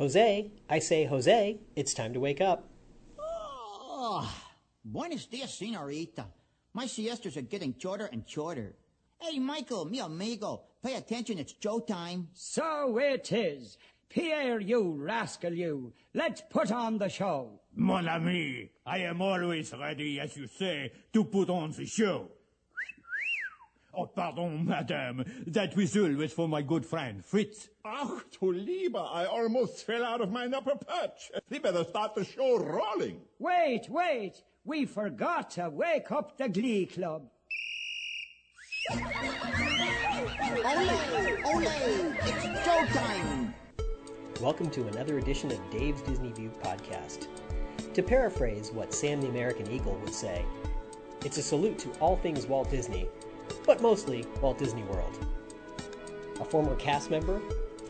Jose, I say, Jose, it's time to wake up. Oh, buenos dias, senorita. My siestas are getting shorter and shorter. Hey, Michael, mi amigo, pay attention, it's Joe time. So it is. Pierre, you rascal, you. Let's put on the show. Mon ami, I am always ready, as you say, to put on the show. Oh, pardon, madame. That whistle was for my good friend, Fritz. Ach, du lieber, I almost fell out of my upper perch. We better start the show rolling. Wait, wait. We forgot to wake up the Glee Club. Ole, ole, it's Joe time. Welcome to another edition of Dave's Disney View podcast. To paraphrase what Sam the American Eagle would say, it's a salute to all things Walt Disney, but mostly Walt Disney World. A former cast member,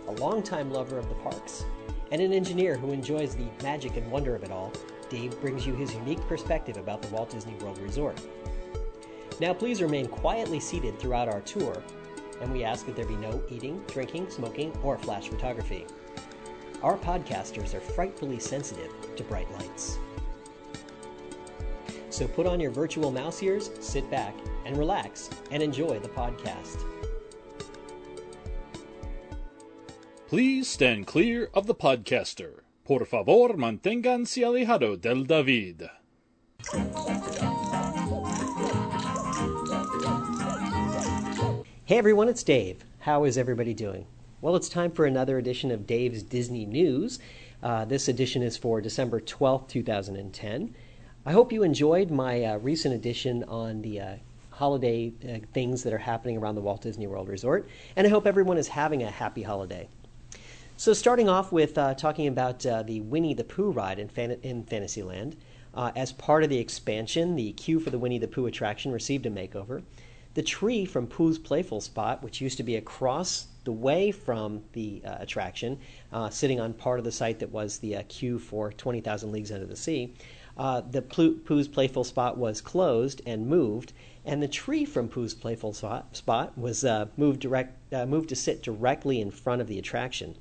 a longtime lover of the parks, and an engineer who enjoys the magic and wonder of it all, Dave brings you his unique perspective about the Walt Disney World Resort. Now, please remain quietly seated throughout our tour, and we ask that there be no eating, drinking, smoking, or flash photography. Our podcasters are frightfully sensitive to bright lights. So put on your virtual mouse ears, sit back, and relax, and enjoy the podcast. Please stand clear of the podcaster. Por favor, manténganse alejado del David. Hey everyone, it's Dave. How is everybody doing? Well, it's time for another edition of Dave's Disney News. Uh, this edition is for December 12th, 2010. I hope you enjoyed my uh, recent edition on the uh, holiday uh, things that are happening around the Walt Disney World Resort, and I hope everyone is having a happy holiday. So, starting off with uh, talking about uh, the Winnie the Pooh ride in, Fan- in Fantasyland. as part of the expansion, the queue for the Winnie the Pooh attraction received a makeover. The tree from Pooh's Playful Spot, which used to be across the way from the uh, attraction, uh, sitting on part of the site that was the uh, queue for 20,000 Leagues Under the Sea, uh, the Pooh's Playful Spot was closed and moved, and the tree from Pooh's Playful Spot was uh, moved, direct, uh, moved to sit directly in front of the attraction.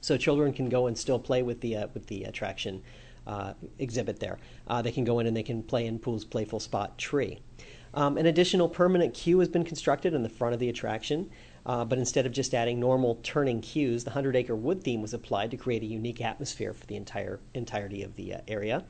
So children can go and still play with the, with the attraction exhibit there. they can go in and they can play in Pooh's Playful Spot tree. Um, an additional permanent queue has been constructed in the front of the attraction, uh, but instead of just adding normal turning queues, the 100 acre wood theme was applied to create a unique atmosphere for the entire entirety of the uh, area.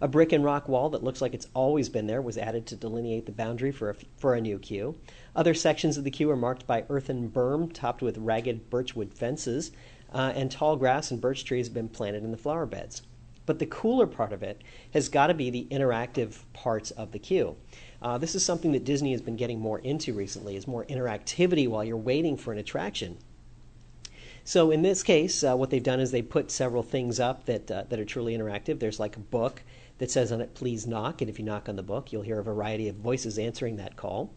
A brick and rock wall that looks like it's always been there was added to delineate the boundary for a, for a new queue. Other sections of the queue are marked by earthen berm topped with ragged birchwood fences, uh, and tall grass and birch trees have been planted in the flower beds. But the cooler part of it has got to be the interactive parts of the queue. Uh, this is something that Disney has been getting more into recently, is more interactivity while you're waiting for an attraction. So in this case, uh, what they've done is they put several things up that uh, that are truly interactive. There's like a book that says on it, "Please knock," and if you knock on the book, you'll hear a variety of voices answering that call.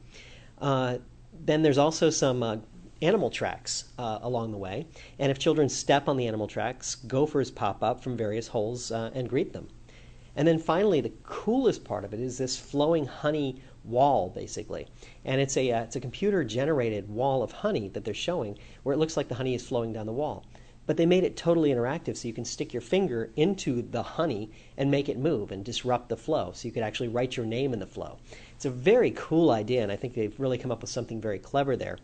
Uh, then there's also some uh, animal tracks uh, along the way, and if children step on the animal tracks, gophers pop up from various holes uh, and greet them. And then finally, the coolest part of it is this flowing honey wall, basically. And it's a, uh, it's a computer generated wall of honey that they're showing where it looks like the honey is flowing down the wall. But they made it totally interactive so you can stick your finger into the honey and make it move and disrupt the flow. So you could actually write your name in the flow. It's a very cool idea, and I think they've really come up with something very clever there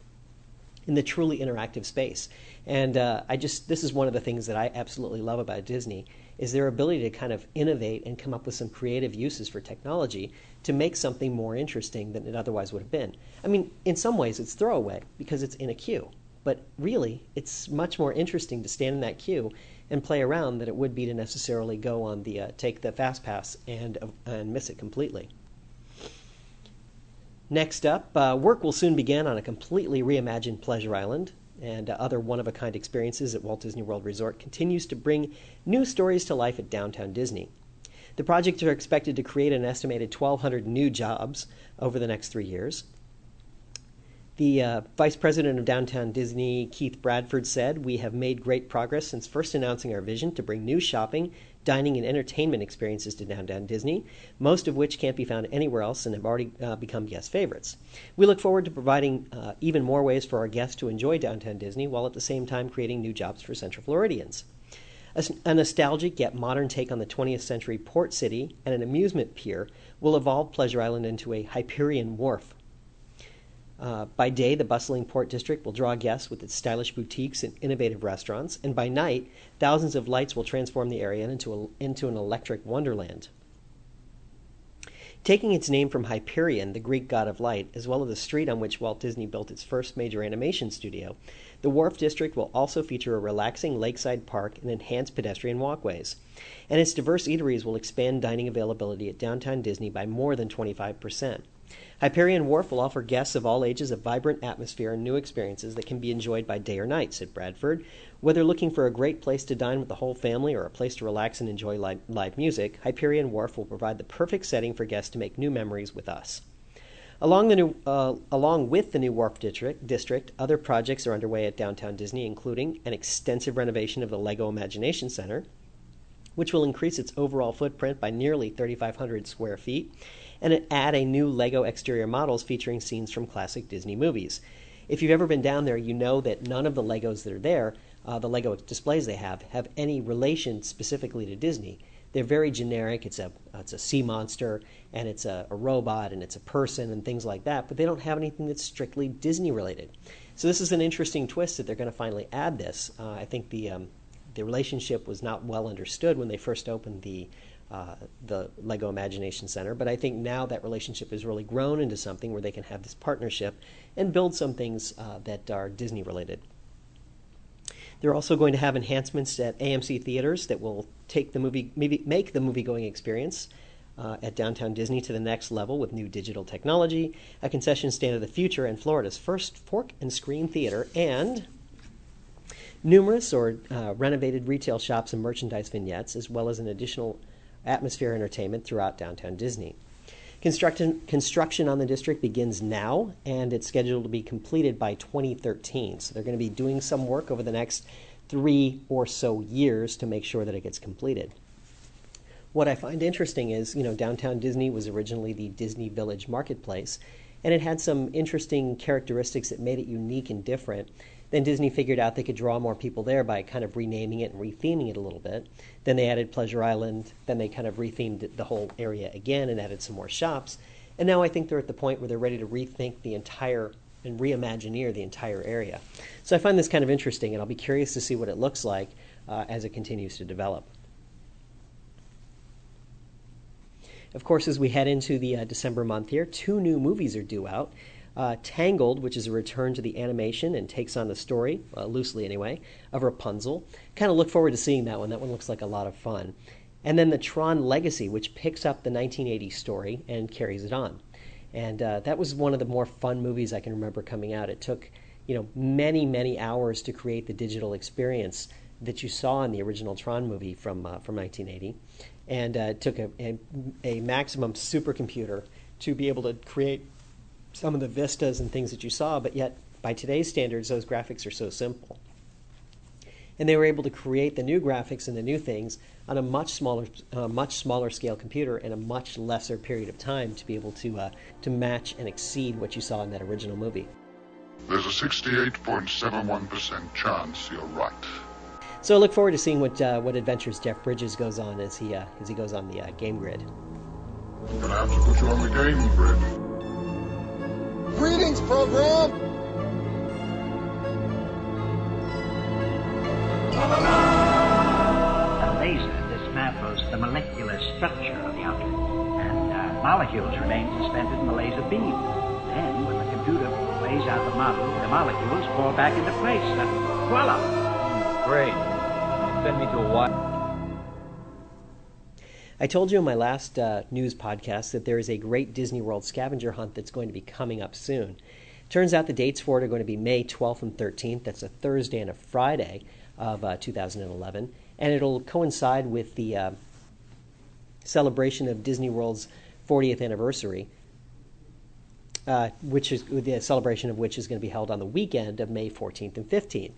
in the truly interactive space. And uh, I just this is one of the things that I absolutely love about Disney is their ability to kind of innovate and come up with some creative uses for technology to make something more interesting than it otherwise would have been. I mean, in some ways it's throwaway because it's in a queue, but really it's much more interesting to stand in that queue and play around than it would be to necessarily go on the uh, take the fast pass and uh, and miss it completely. Next up, uh, work will soon begin on a completely reimagined Pleasure Island, and other one of a kind experiences at Walt Disney World Resort continues to bring new stories to life at Downtown Disney. The projects are expected to create an estimated 1,200 new jobs over the next three years. The uh, vice president of Downtown Disney, Keith Bradford, said, We have made great progress since first announcing our vision to bring new shopping dining and entertainment experiences to Downtown Disney, most of which can't be found anywhere else and have already uh, become guest favorites. We look forward to providing uh, even more ways for our guests to enjoy Downtown Disney while at the same time creating new jobs for Central Floridians. A, a nostalgic yet modern take on the 20th century port city and an amusement pier will evolve Pleasure Island into a Hyperion wharf. Uh, by day, the bustling port district will draw guests with its stylish boutiques and innovative restaurants, and by night, thousands of lights will transform the area into, a, into an electric wonderland. Taking its name from Hyperion, the Greek god of light, as well as the street on which Walt Disney built its first major animation studio, the Wharf District will also feature a relaxing lakeside park and enhanced pedestrian walkways. And its diverse eateries will expand dining availability at downtown Disney by more than 25%. Hyperion Wharf will offer guests of all ages a vibrant atmosphere and new experiences that can be enjoyed by day or night, said Bradford. Whether looking for a great place to dine with the whole family or a place to relax and enjoy live, music, Hyperion Wharf will provide the perfect setting for guests to make new memories with us. Along, uh, along with the new Wharf district, other projects are underway at Downtown Disney, including an extensive renovation of the Lego Imagination Center, which will increase its overall footprint by nearly 3,500 square feet, and add a new Lego exterior models featuring scenes from classic Disney movies. If you've ever been down there, you know that none of the Legos that are there, uh, the Lego displays they have, have any relation specifically to Disney. They're very generic. It's a it's a sea monster, and it's a, a robot, and it's a person, and things like that. But they don't have anything that's strictly Disney related. So this is an interesting twist that they're going to finally add this. Uh, I think the um, the relationship was not well understood when they first opened the uh, the Lego Imagination Center. But I think now that relationship has really grown into something where they can have this partnership and build some things uh, that are Disney related. They're also going to have enhancements at AMC theaters that will take the movie, maybe make the movie going experience uh, at Downtown Disney to the next level with new digital technology, a concession stand of the future, and Florida's first fork and screen theater, and numerous or uh, renovated retail shops and merchandise vignettes, as well as an additional atmosphere entertainment throughout downtown Disney. Construction, construction on the district begins now, and it's scheduled to be completed by 2013. So they're going to be doing some work over the next three or so years to make sure that it gets completed. What I find interesting is, you know, downtown Disney was originally the Disney Village Marketplace, and it had some interesting characteristics that made it unique and different. Then Disney figured out they could draw more people there by kind of renaming it and retheming it a little bit. Then they added Pleasure Island. Then they kind of rethemed the whole area again and added some more shops. And now I think they're at the point where they're ready to rethink the entire and reimagineer the entire area. So I find this kind of interesting, and I'll be curious to see what it looks like uh, as it continues to develop. Of course, as we head into the uh, December month here, two new movies are due out. Uh, Tangled, which is a return to the animation and takes on the story, uh, loosely anyway, of Rapunzel. Kind of look forward to seeing that one. That one looks like a lot of fun. And then the Tron Legacy, which picks up the 1980 story and carries it on. And uh, that was one of the more fun movies I can remember coming out. It took, you know, many, many hours to create the digital experience that you saw in the original Tron movie from uh, from 1980, and uh, it took a, a, a maximum supercomputer to be able to create some of the vistas and things that you saw, but yet by today's standards, those graphics are so simple. And they were able to create the new graphics and the new things on a much smaller, uh, much smaller scale computer in a much lesser period of time to be able to uh, to match and exceed what you saw in that original movie. There's a 68.71% chance you're right. So I look forward to seeing what uh, what adventures Jeff Bridges goes on as he uh, as he goes on the uh, game grid. Gonna have to put you on the game grid. Greetings, program! A laser dismantles the molecular structure of the object, and uh, molecules remain suspended in the laser beam. Then, when the computer lays out the model, the molecules fall back into place, and voila! Great. Send me to a what? I told you in my last uh, news podcast that there is a great Disney World scavenger hunt that's going to be coming up soon. Turns out the dates for it are going to be May 12th and 13th. That's a Thursday and a Friday of uh, 2011. And it'll coincide with the uh, celebration of Disney World's 40th anniversary, uh, which is the celebration of which is going to be held on the weekend of May 14th and 15th.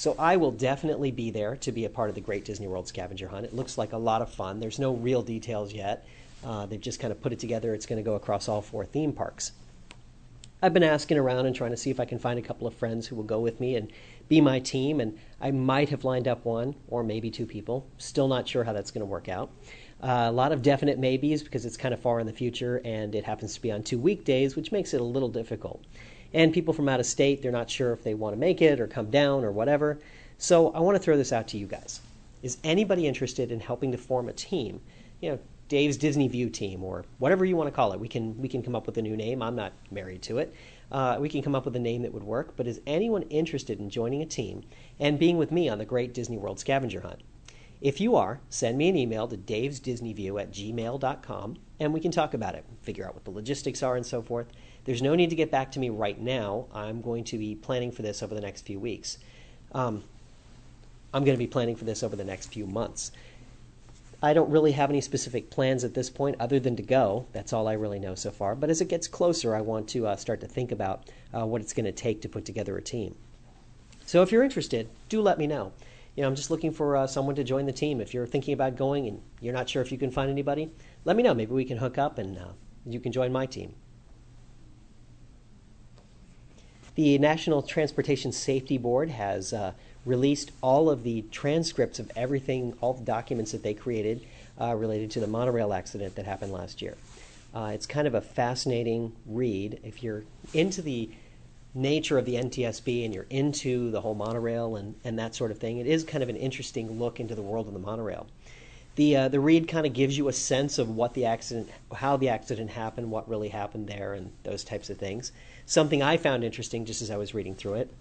So I will definitely be there to be a part of the Great Disney World Scavenger Hunt. It looks like a lot of fun. There's no real details yet. Uh, they've just kind of put it together. It's going to go across all four theme parks. I've been asking around and trying to see if I can find a couple of friends who will go with me and be my team, and I might have lined up one or maybe two people. Still not sure how that's going to work out. Uh, a lot of definite maybes because it's kind of far in the future and it happens to be on two weekdays, which makes it a little difficult. And people from out of state, they're not sure if they want to make it or come down or whatever. So I want to throw this out to you guys. Is anybody interested in helping to form a team? You know, Dave's Disney View team or whatever you want to call it. We can we can come up with a new name. I'm not married to it. Uh, we can come up with a name that would work. But is anyone interested in joining a team and being with me on the Great Disney World Scavenger Hunt? If you are, send me an email to davesdisneyview at gmail.com and we can talk about it, figure out what the logistics are and so forth. There's no need to get back to me right now. I'm going to be planning for this over the next few weeks. Um, I'm going to be planning for this over the next few months. I don't really have any specific plans at this point other than to go. That's all I really know so far. But as it gets closer, I want to uh, start to think about uh, what it's going to take to put together a team. So if you're interested, do let me know you know, I'm just looking for uh, someone to join the team. If you're thinking about going and you're not sure if you can find anybody, let me know. Maybe we can hook up and uh, you can join my team. The National Transportation Safety Board has uh, released all of the transcripts of everything, all the documents that they created uh, related to the monorail accident that happened last year. Uh, it's kind of a fascinating read. If you're into the nature of the NTSB and you're into the whole monorail and, and that sort of thing, it is kind of an interesting look into the world of the monorail. The, uh, the read kind of gives you a sense of what the accident, how the accident happened, what really happened there, and those types of things. Something I found interesting just as I was reading through it,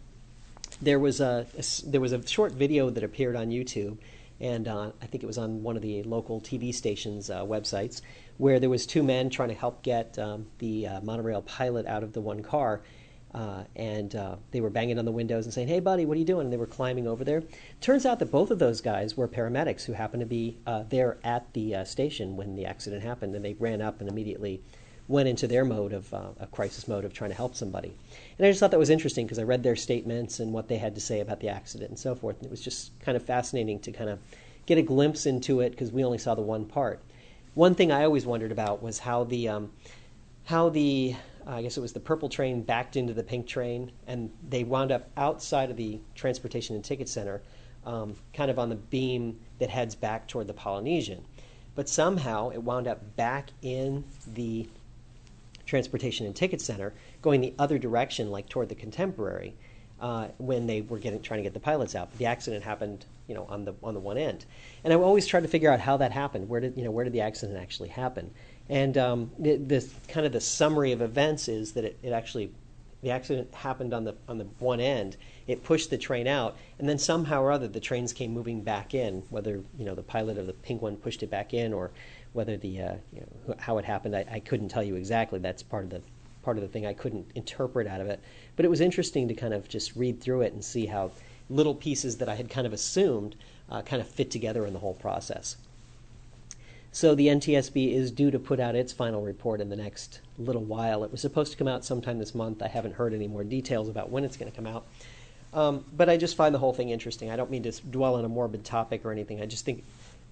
there was a, a there was a short video that appeared on YouTube, and uh, I think it was on one of the local TV stations' uh, websites, where there was two men trying to help get um, the uh, monorail pilot out of the one car, uh, and uh, they were banging on the windows and saying, "Hey, buddy, what are you doing?" And they were climbing over there. Turns out that both of those guys were paramedics who happened to be uh, there at the uh, station when the accident happened, and they ran up and immediately went into their mode of uh, a crisis mode of trying to help somebody. And I just thought that was interesting because I read their statements and what they had to say about the accident and so forth, and it was just kind of fascinating to kind of get a glimpse into it because we only saw the one part. One thing I always wondered about was how the um, how the I guess it was the purple train backed into the pink train, and they wound up outside of the transportation and ticket center, um, kind of on the beam that heads back toward the Polynesian. But somehow it wound up back in the transportation and ticket center, going the other direction, like toward the Contemporary, uh, when they were getting trying to get the pilots out. But the accident happened, you know, on the on the one end. And I always tried to figure out how that happened. Where did you know where did the accident actually happen? And um, the, kind of the summary of events is that it, it actually the accident happened on the on the one end. It pushed the train out, and then somehow or other the trains came moving back in. Whether you know the pilot of the pink one pushed it back in, or whether the uh, you know, how it happened, I, I couldn't tell you exactly. That's part of the part of the thing I couldn't interpret out of it. But it was interesting to kind of just read through it and see how little pieces that I had kind of assumed uh, kind of fit together in the whole process. So the NTSB is due to put out its final report in the next little while. It was supposed to come out sometime this month. I haven't heard any more details about when it's going to come out. Um, but I just find the whole thing interesting. I don't mean to dwell on a morbid topic or anything. I just think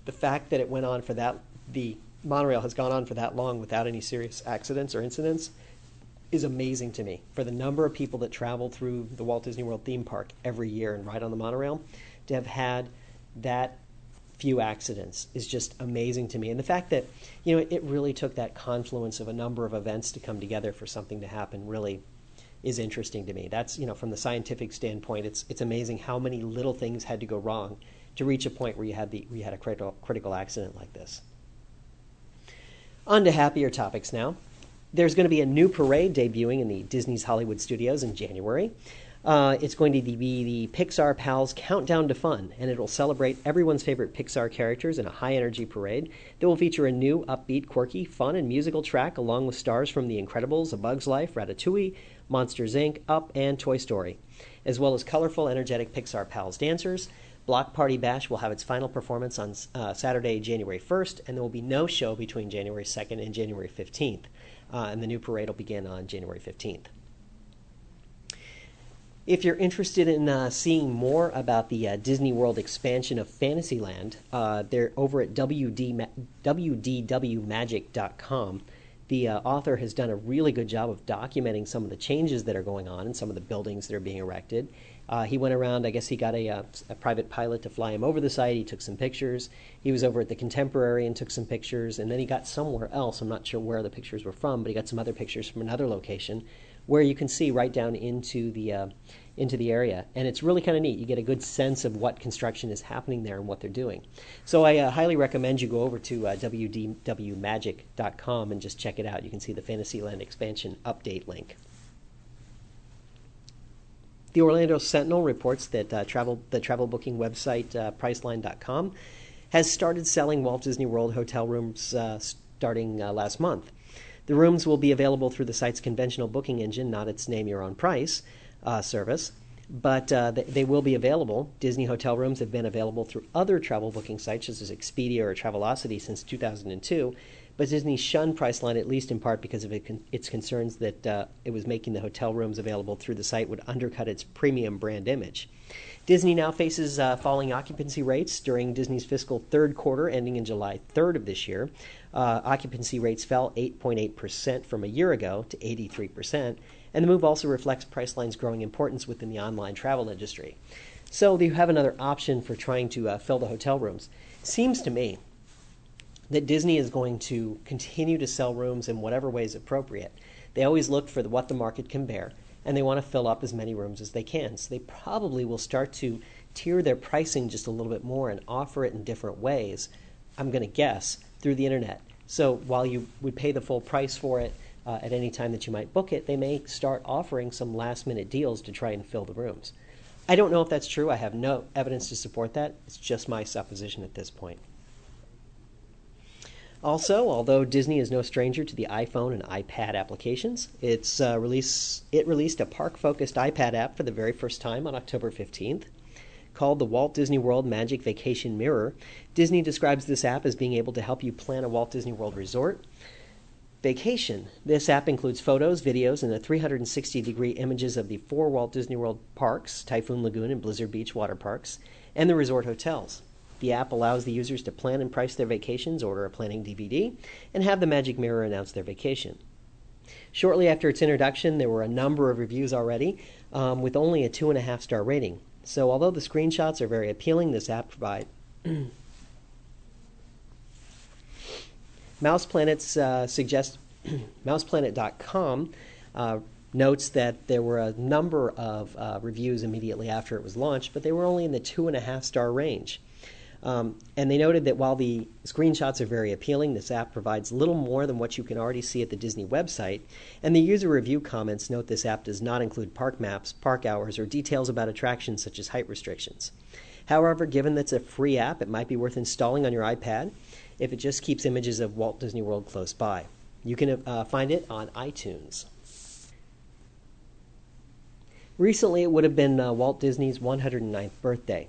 the fact that it went on for that, the monorail has gone on for that long without any serious accidents or incidents is amazing to me. For the number of people that travel through the Walt Disney World theme park every year and ride on the monorail, to have had that few accidents is just amazing to me. And the fact that, you know, it really took that confluence of a number of events to come together for something to happen really is interesting to me. That's, you know, from the scientific standpoint, it's it's amazing how many little things had to go wrong to reach a point where you had the where you had a critical critical accident like this. On to happier topics now. There's going to be a new parade debuting in the Disney's Hollywood Studios in January. Uh, it's going to be the Pixar Pals Countdown to Fun, and it will celebrate everyone's favorite Pixar characters in a high energy parade that will feature a new, upbeat, quirky, fun, and musical track along with stars from The Incredibles, A Bug's Life, Ratatouille, Monsters Inc., Up, and Toy Story, as well as colorful, energetic Pixar Pals dancers. Block Party Bash will have its final performance on uh, Saturday, January 1st, and there will be no show between January 2nd and January 15th. Uh, and the new parade will begin on January 15th. If you're interested in uh, seeing more about the uh, Disney World expansion of Fantasyland, uh, they're over at WD, WDWMagic.com. The uh, author has done a really good job of documenting some of the changes that are going on and some of the buildings that are being erected. Uh, he went around. I guess he got a, uh, a private pilot to fly him over the site. He took some pictures. He was over at the Contemporary and took some pictures. And then he got somewhere else. I'm not sure where the pictures were from, but he got some other pictures from another location where you can see right down into the uh, into the area, and it's really kind of neat. You get a good sense of what construction is happening there and what they're doing. So I uh, highly recommend you go over to uh, wdwmagic.com and just check it out. You can see the Fantasyland expansion update link. The Orlando Sentinel reports that uh, travel the travel booking website uh, Priceline.com has started selling Walt Disney World hotel rooms uh, starting uh, last month. The rooms will be available through the site's conventional booking engine, not its name your own price uh, service, but uh, they, they will be available. Disney hotel rooms have been available through other travel booking sites, such as Expedia or Travelocity, since 2002 but Disney shunned Priceline at least in part because of its concerns that uh, it was making the hotel rooms available through the site would undercut its premium brand image. Disney now faces uh, falling occupancy rates during Disney's fiscal third quarter, ending in July 3rd of this year. Uh, occupancy rates fell 8.8% from a year ago to 83%, and the move also reflects Priceline's growing importance within the online travel industry. So you have another option for trying to uh, fill the hotel rooms. Seems to me that Disney is going to continue to sell rooms in whatever way is appropriate. They always look for what the market can bear, and they want to fill up as many rooms as they can. So they probably will start to tier their pricing just a little bit more and offer it in different ways. I'm going to guess through the internet. So while you would pay the full price for it uh, at any time that you might book it, they may start offering some last minute deals to try and fill the rooms. I don't know if that's true. I have no evidence to support that. It's just my supposition at this point. Also, although Disney is no stranger to the iPhone and iPad applications, it's uh, release, it released a park-focused iPad app for the very first time on October 15th. Called the Walt Disney World Magic Vacation Mirror, Disney describes this app as being able to help you plan a Walt Disney World resort vacation. This app includes photos, videos, and the 360 degree images of the four Walt Disney World parks Typhoon Lagoon and Blizzard Beach water parks, and the resort hotels. The app allows the users to plan and price their vacations, order a planning DVD, and have the Magic Mirror announce their vacation. Shortly after its introduction, there were a number of reviews already, um, with only a two and a half star rating. So, although the screenshots are very appealing, this app provides Mouse Planets uh, suggest MousePlanet.com uh, notes that there were a number of uh, reviews immediately after it was launched, but they were only in the two and a half star range. Um, and they noted that while the screenshots are very appealing, this app provides little more than what you can already see at the Disney website. And the user review comments note this app does not include park maps, park hours, or details about attractions such as height restrictions. However, given that it's a free app, it might be worth installing on your iPad if it just keeps images of Walt Disney World close by. You can uh, find it on iTunes. Recently, it would have been uh, Walt Disney's 109th birthday.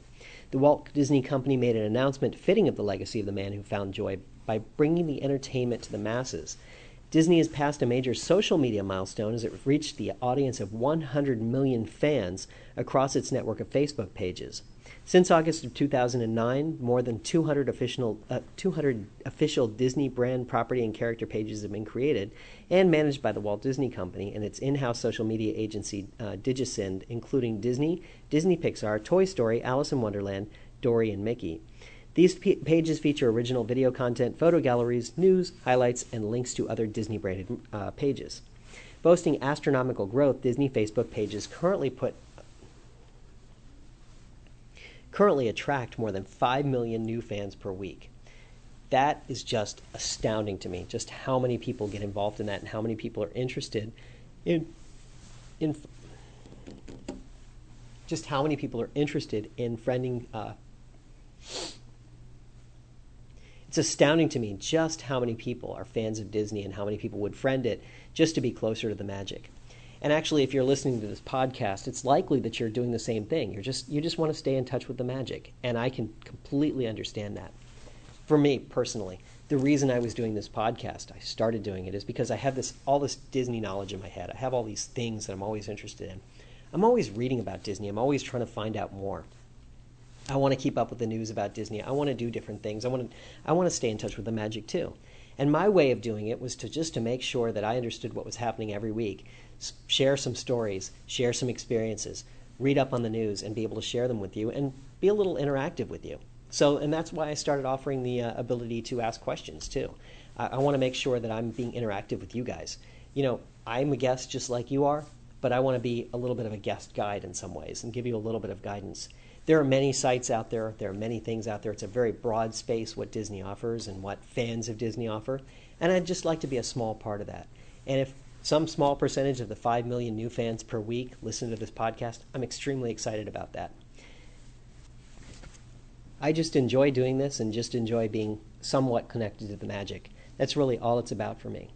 The Walt Disney Company made an announcement fitting of the legacy of the man who found joy by bringing the entertainment to the masses. Disney has passed a major social media milestone as it reached the audience of 100 million fans across its network of Facebook pages. Since August of 2009, more than 200 official, uh, 200 official Disney brand property and character pages have been created and managed by the Walt Disney Company and its in house social media agency, uh, Digisynd, including Disney, Disney Pixar, Toy Story, Alice in Wonderland, Dory, and Mickey. These p- pages feature original video content, photo galleries, news, highlights, and links to other Disney branded uh, pages. Boasting astronomical growth, Disney Facebook pages currently put currently attract more than 5 million new fans per week. That is just astounding to me, just how many people get involved in that and how many people are interested in in just how many people are interested in friending uh, it's astounding to me just how many people are fans of Disney and how many people would friend it just to be closer to the magic. And actually, if you're listening to this podcast, it's likely that you're doing the same thing. You're just you just want to stay in touch with the magic, and I can completely understand that. For me personally, the reason I was doing this podcast, I started doing it, is because I have this all this Disney knowledge in my head. I have all these things that I'm always interested in. I'm always reading about Disney. I'm always trying to find out more. I want to keep up with the news about Disney. I want to do different things. I want to I want to stay in touch with the magic too. And my way of doing it was to just to make sure that I understood what was happening every week, share some stories, share some experiences, read up on the news, and be able to share them with you and be a little interactive with you. So, and that's why I started offering the uh, ability to ask questions too. I, I want to make sure that I'm being interactive with you guys. You know, I'm a guest just like you are, but I want to be a little bit of a guest guide in some ways and give you a little bit of guidance. There are many sites out there, there are many things out there. It's a very broad space what Disney offers and what fans of Disney offer, and I'd just like to be a small part of that. And if some small percentage of the 5 million new fans per week listen to this podcast, I'm extremely excited about that. I just enjoy doing this and just enjoy being somewhat connected to the magic. That's really all it's about for me.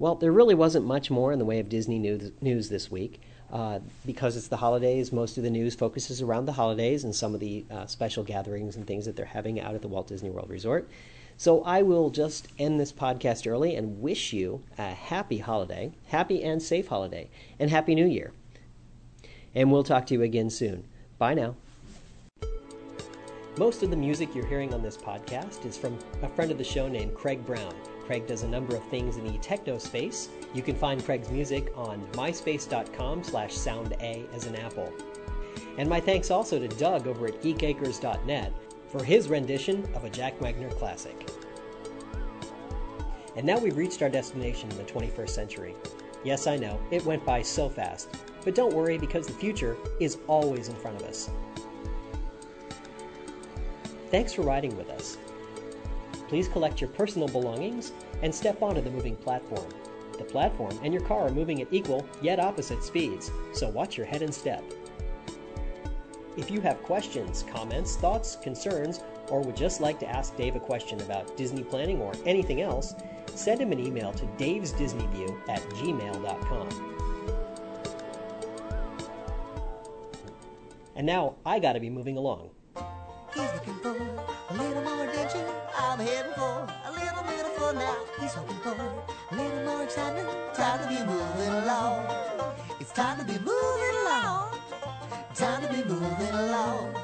Well, there really wasn't much more in the way of Disney news, this week. Uh, because it's the holidays, most of the news focuses around the holidays and some of the uh, special gatherings and things that they're having out at the Walt Disney World Resort. So I will just end this podcast early and wish you a happy holiday, happy and safe holiday, and happy new year. And we'll talk to you again soon. Bye now. Most of the music you're hearing on this podcast is from a friend of the show named Craig Brown. Craig does a number of things in the techno space. You can find Craig's music on myspace.com slash sounda as an apple. And my thanks also to Doug over at geekacres.net for his rendition of a Jack Wagner classic. And now we've reached our destination in the 21st century. Yes, I know, it went by so fast. But don't worry because the future is always in front of us. Thanks for riding with us. Please collect your personal belongings and step onto the moving platform. The platform and your car are moving at equal yet opposite speeds, so watch your head and step. If you have questions, comments, thoughts, concerns, or would just like to ask Dave a question about Disney planning or anything else, send him an email to davesdisneyview at gmail.com. And now I gotta be moving along. Hoping for a little more excitement. Time to be moving along. It's time to be moving along. Time to be moving along.